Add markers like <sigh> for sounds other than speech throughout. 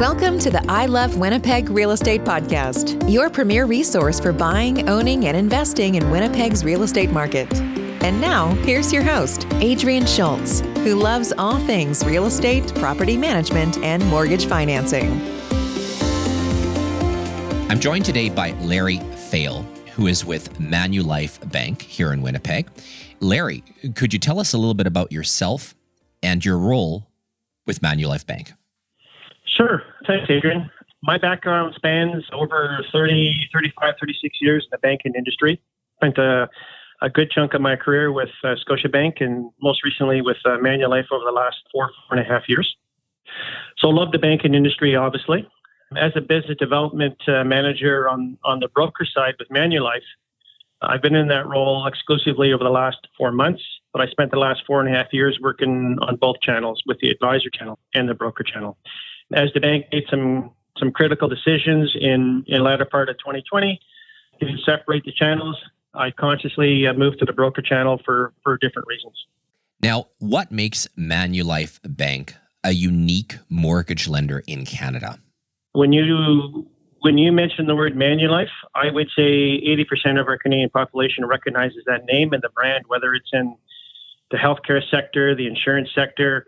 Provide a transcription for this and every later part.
Welcome to the I Love Winnipeg Real Estate Podcast, your premier resource for buying, owning, and investing in Winnipeg's real estate market. And now, here's your host, Adrian Schultz, who loves all things real estate, property management, and mortgage financing. I'm joined today by Larry Fail, who is with Manulife Bank here in Winnipeg. Larry, could you tell us a little bit about yourself and your role with Manulife Bank? Sure. Thanks, Adrian. My background spans over 30, 35, 36 years in the banking industry. Spent a, a good chunk of my career with uh, Scotiabank and most recently with uh, Manulife over the last four, four and a half years. So, love the banking industry, obviously. As a business development uh, manager on, on the broker side with Manulife, I've been in that role exclusively over the last four months, but I spent the last four and a half years working on both channels with the advisor channel and the broker channel as the bank made some some critical decisions in in latter part of 2020 to separate the channels, I consciously uh, moved to the broker channel for for different reasons. Now, what makes Manulife Bank a unique mortgage lender in Canada? When you when you mention the word Manulife, I would say 80% of our Canadian population recognizes that name and the brand, whether it's in the healthcare sector, the insurance sector,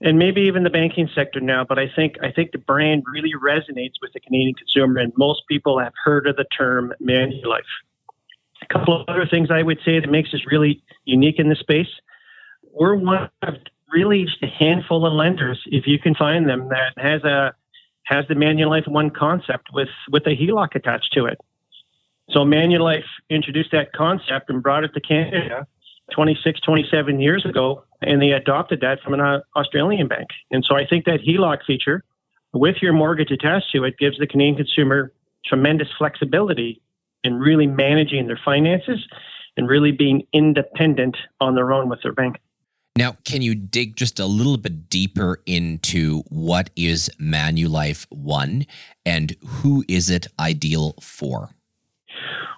and maybe even the banking sector now. But I think I think the brand really resonates with the Canadian consumer, and most people have heard of the term Manulife. A couple of other things I would say that makes us really unique in this space. We're one of really just a handful of lenders, if you can find them, that has a has the Manulife One concept with with a HELOC attached to it. So Manulife introduced that concept and brought it to Canada 26, 27 years ago, and they adopted that from an uh, Australian bank. And so I think that HELOC feature, with your mortgage attached to it, gives the Canadian consumer tremendous flexibility in really managing their finances and really being independent on their own with their bank. Now, can you dig just a little bit deeper into what is Manulife One and who is it ideal for?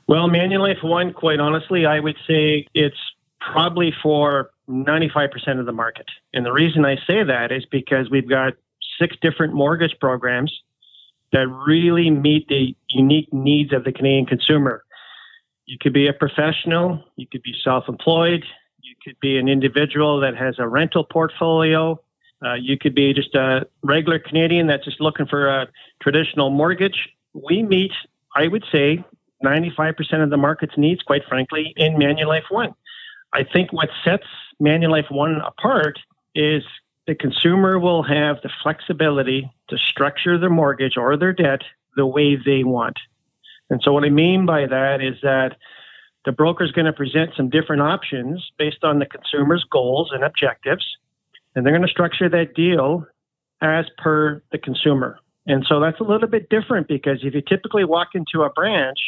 Well, Manulife One, quite honestly, I would say it's probably for 95% of the market. And the reason I say that is because we've got six different mortgage programs that really meet the unique needs of the Canadian consumer. You could be a professional, you could be self employed, you could be an individual that has a rental portfolio, uh, you could be just a regular Canadian that's just looking for a traditional mortgage. We meet, I would say, 95% of the market's needs, quite frankly, in Manulife One. I think what sets Manulife One apart is the consumer will have the flexibility to structure their mortgage or their debt the way they want. And so, what I mean by that is that the broker is going to present some different options based on the consumer's goals and objectives, and they're going to structure that deal as per the consumer. And so that's a little bit different because if you typically walk into a branch,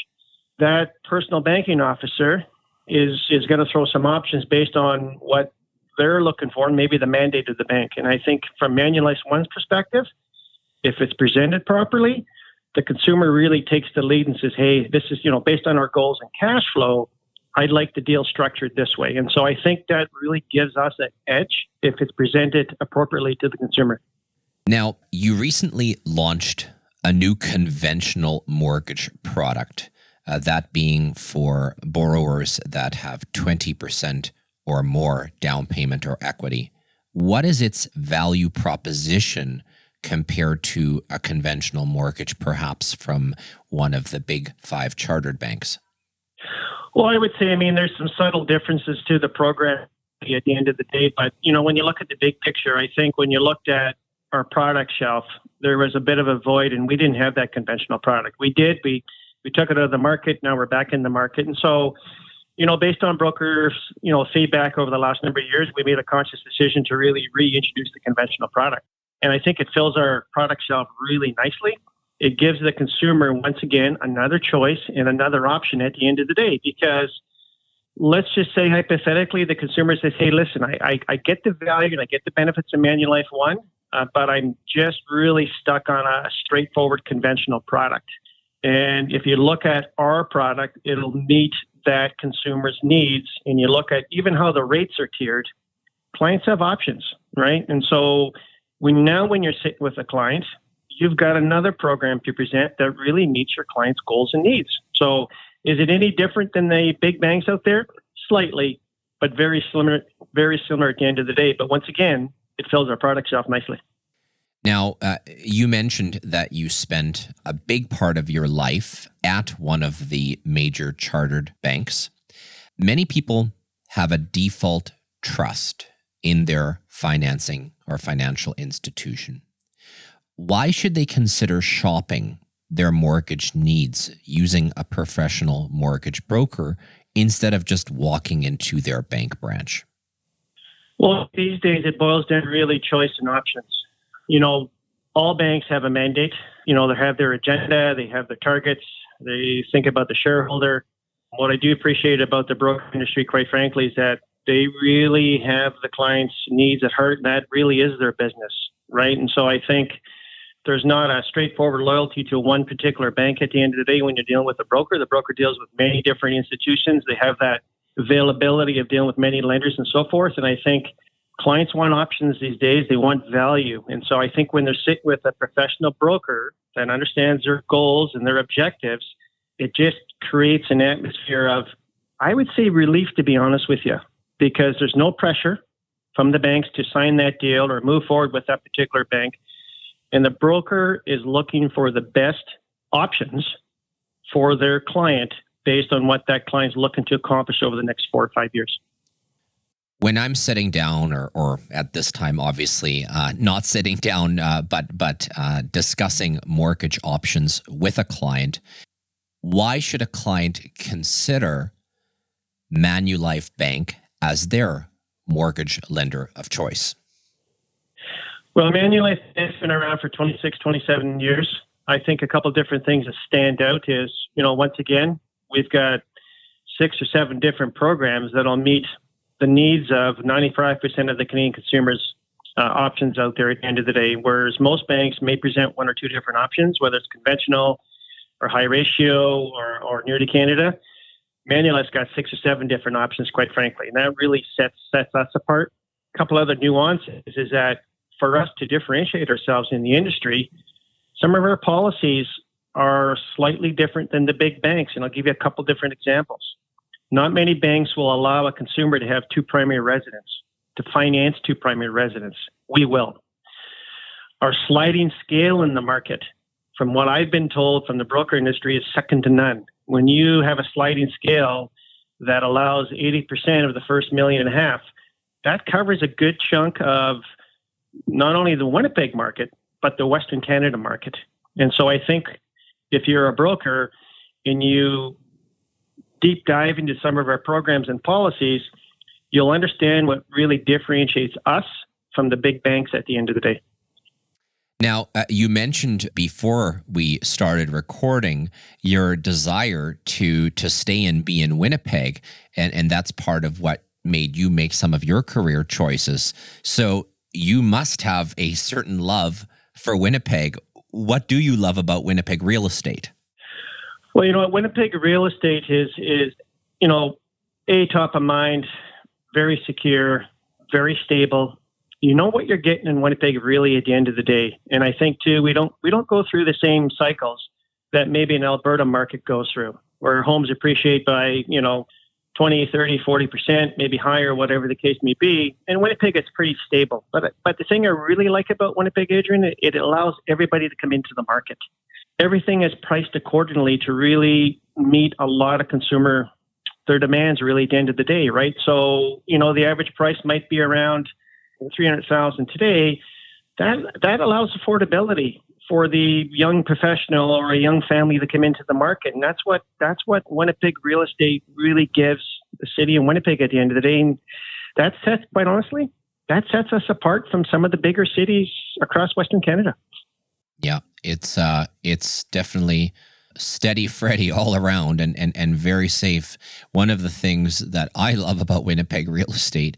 that personal banking officer is is going to throw some options based on what they're looking for and maybe the mandate of the bank. And I think from Manulife One's perspective, if it's presented properly, the consumer really takes the lead and says, "Hey, this is you know based on our goals and cash flow." I'd like the deal structured this way. And so I think that really gives us an edge if it's presented appropriately to the consumer. Now, you recently launched a new conventional mortgage product uh, that being for borrowers that have 20% or more down payment or equity. What is its value proposition compared to a conventional mortgage, perhaps from one of the big five chartered banks? Well, I would say, I mean, there's some subtle differences to the program at the end of the day. But, you know, when you look at the big picture, I think when you looked at our product shelf, there was a bit of a void and we didn't have that conventional product. We did. We we took it out of the market. Now we're back in the market. And so, you know, based on brokers, you know, feedback over the last number of years, we made a conscious decision to really reintroduce the conventional product. And I think it fills our product shelf really nicely. It gives the consumer, once again, another choice and another option at the end of the day. Because let's just say, hypothetically, the consumer says, hey, listen, I, I, I get the value and I get the benefits of Manulife One, uh, but I'm just really stuck on a straightforward conventional product. And if you look at our product, it'll meet that consumer's needs. And you look at even how the rates are tiered, clients have options, right? And so when now when you're sitting with a client, you've got another program to present that really meets your client's goals and needs. So, is it any different than the big banks out there? Slightly, but very similar. Very similar at the end of the day. But once again, it fills our product shelf nicely. Now, uh, you mentioned that you spent a big part of your life at one of the major chartered banks. Many people have a default trust in their financing or financial institution. Why should they consider shopping their mortgage needs using a professional mortgage broker instead of just walking into their bank branch? Well, these days it boils down to really choice and options. You know, all banks have a mandate. You know, they have their agenda, they have their targets, they think about the shareholder. What I do appreciate about the broker industry, quite frankly, is that they really have the client's needs at heart. That really is their business, right? And so I think there's not a straightforward loyalty to one particular bank at the end of the day when you're dealing with a broker. The broker deals with many different institutions. They have that availability of dealing with many lenders and so forth. And I think clients want options these days. They want value. And so I think when they're sitting with a professional broker that understands their goals and their objectives, it just creates an atmosphere of, I would say, relief, to be honest with you, because there's no pressure from the banks to sign that deal or move forward with that particular bank. And the broker is looking for the best options for their client based on what that client's looking to accomplish over the next four or five years when I'm sitting down, or, or at this time, obviously uh, not sitting <laughs> down, uh, but but uh, discussing mortgage options with a client, why should a client consider Manulife Bank as their mortgage lender of choice? Well, Manulife has been around for 26, 27 years. I think a couple different things that stand out is, you know, once again, we've got six or seven different programs that'll meet the needs of 95% of the Canadian consumers uh, options out there at the end of the day, whereas most banks may present one or two different options, whether it's conventional or high ratio or, or new to Canada. Manulife's got six or seven different options, quite frankly, and that really sets sets us apart. A couple other nuances is that for us to differentiate ourselves in the industry, some of our policies are slightly different than the big banks, and I'll give you a couple different examples. Not many banks will allow a consumer to have two primary residences, to finance two primary residences. We will. Our sliding scale in the market, from what I've been told from the broker industry, is second to none. When you have a sliding scale that allows 80% of the first million and a half, that covers a good chunk of not only the Winnipeg market, but the Western Canada market. And so I think if you're a broker and you deep dive into some of our programs and policies, you'll understand what really differentiates us from the big banks at the end of the day. Now, uh, you mentioned before we started recording your desire to to stay and be in Winnipeg, and and that's part of what made you make some of your career choices. So you must have a certain love for Winnipeg. What do you love about Winnipeg real estate? Well, you know, Winnipeg real estate is is you know a top of mind, very secure, very stable. You know what you're getting in Winnipeg really at the end of the day, and I think too we don't we don't go through the same cycles that maybe an Alberta market goes through, where homes appreciate by you know 20, 30, 40%, maybe higher, whatever the case may be. And Winnipeg, it's pretty stable. But but the thing I really like about Winnipeg, Adrian, it, it allows everybody to come into the market everything is priced accordingly to really meet a lot of consumer their demands really at the end of the day, right? So, you know, the average price might be around 300,000 today. That that allows affordability for the young professional or a young family to come into the market. And that's what that's what Winnipeg real estate really gives the city of Winnipeg at the end of the day. And that sets quite honestly, that sets us apart from some of the bigger cities across Western Canada. Yeah, it's uh, it's definitely steady Freddy <laughs> all around and, and and very safe. One of the things that I love about Winnipeg real estate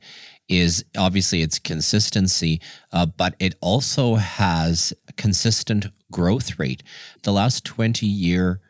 is obviously its consistency, uh, but it also has consistent growth rate. The last 20 year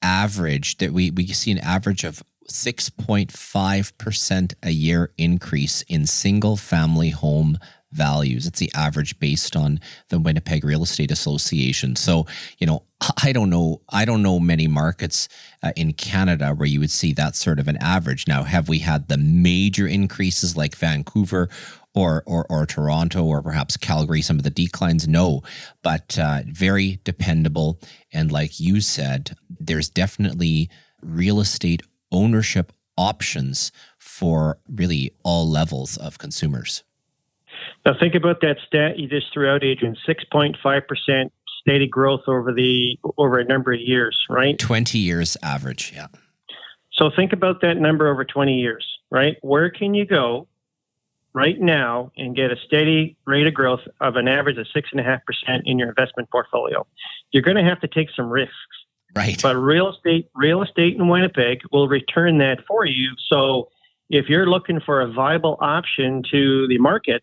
average that we, we see an average of 6.5% a year increase in single family home values. It's the average based on the Winnipeg Real Estate Association. So, you know, I don't know. I don't know many markets uh, in Canada where you would see that sort of an average. Now, have we had the major increases like Vancouver or or, or Toronto or perhaps Calgary? Some of the declines, no, but uh, very dependable. And like you said, there's definitely real estate ownership options for really all levels of consumers. Now, think about that stat you just threw out, Adrian 6.5% steady growth over the over a number of years, right? 20 years average, yeah. So think about that number over 20 years, right? Where can you go right now and get a steady rate of growth of an average of 6.5% in your investment portfolio? You're going to have to take some risks. Right. But real estate, real estate in Winnipeg will return that for you. So if you're looking for a viable option to the market,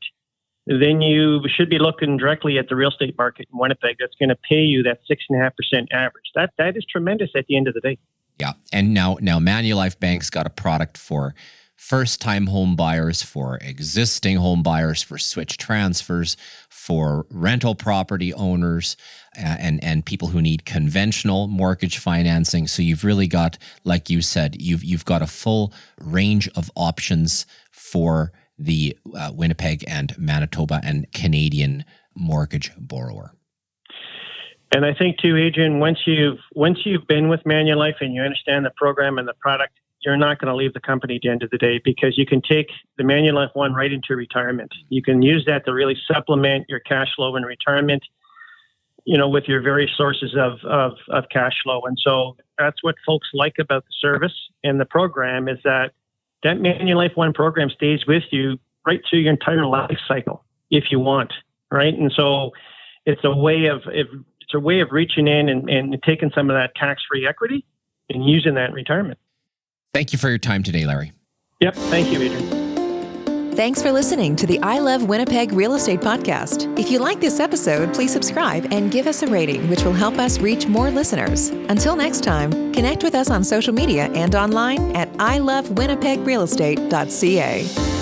then you should be looking directly at the real estate market in Winnipeg. That's going to pay you that six and a half percent average. That that is tremendous at the end of the day. Yeah, and now now Manulife Bank's got a product for first time home buyers, for existing home buyers, for switch transfers, for rental property owners, and and people who need conventional mortgage financing. So you've really got, like you said, you've you've got a full range of options for the uh, Winnipeg and Manitoba and Canadian mortgage borrower. And I think too, Adrian, once you've once you've been with Manulife and you understand the program and the product, you're not going to leave the company at the end of the day because you can take the Manulife one right into retirement. You can use that to really supplement your cash flow in retirement, you know, with your various sources of, of, of cash flow. And so that's what folks like about the service and the program is that that Manulife One program stays with you right through your entire life cycle if you want, right? And so it's a way of it's a way of reaching in and, and taking some of that tax free equity and using that in retirement. Thank you for your time today, Larry. Yep. Thank you, Adrian. Thanks for listening to the I Love Winnipeg Real Estate Podcast. If you like this episode, please subscribe and give us a rating, which will help us reach more listeners. Until next time, connect with us on social media and online at ilovewinnipegrealestate.ca.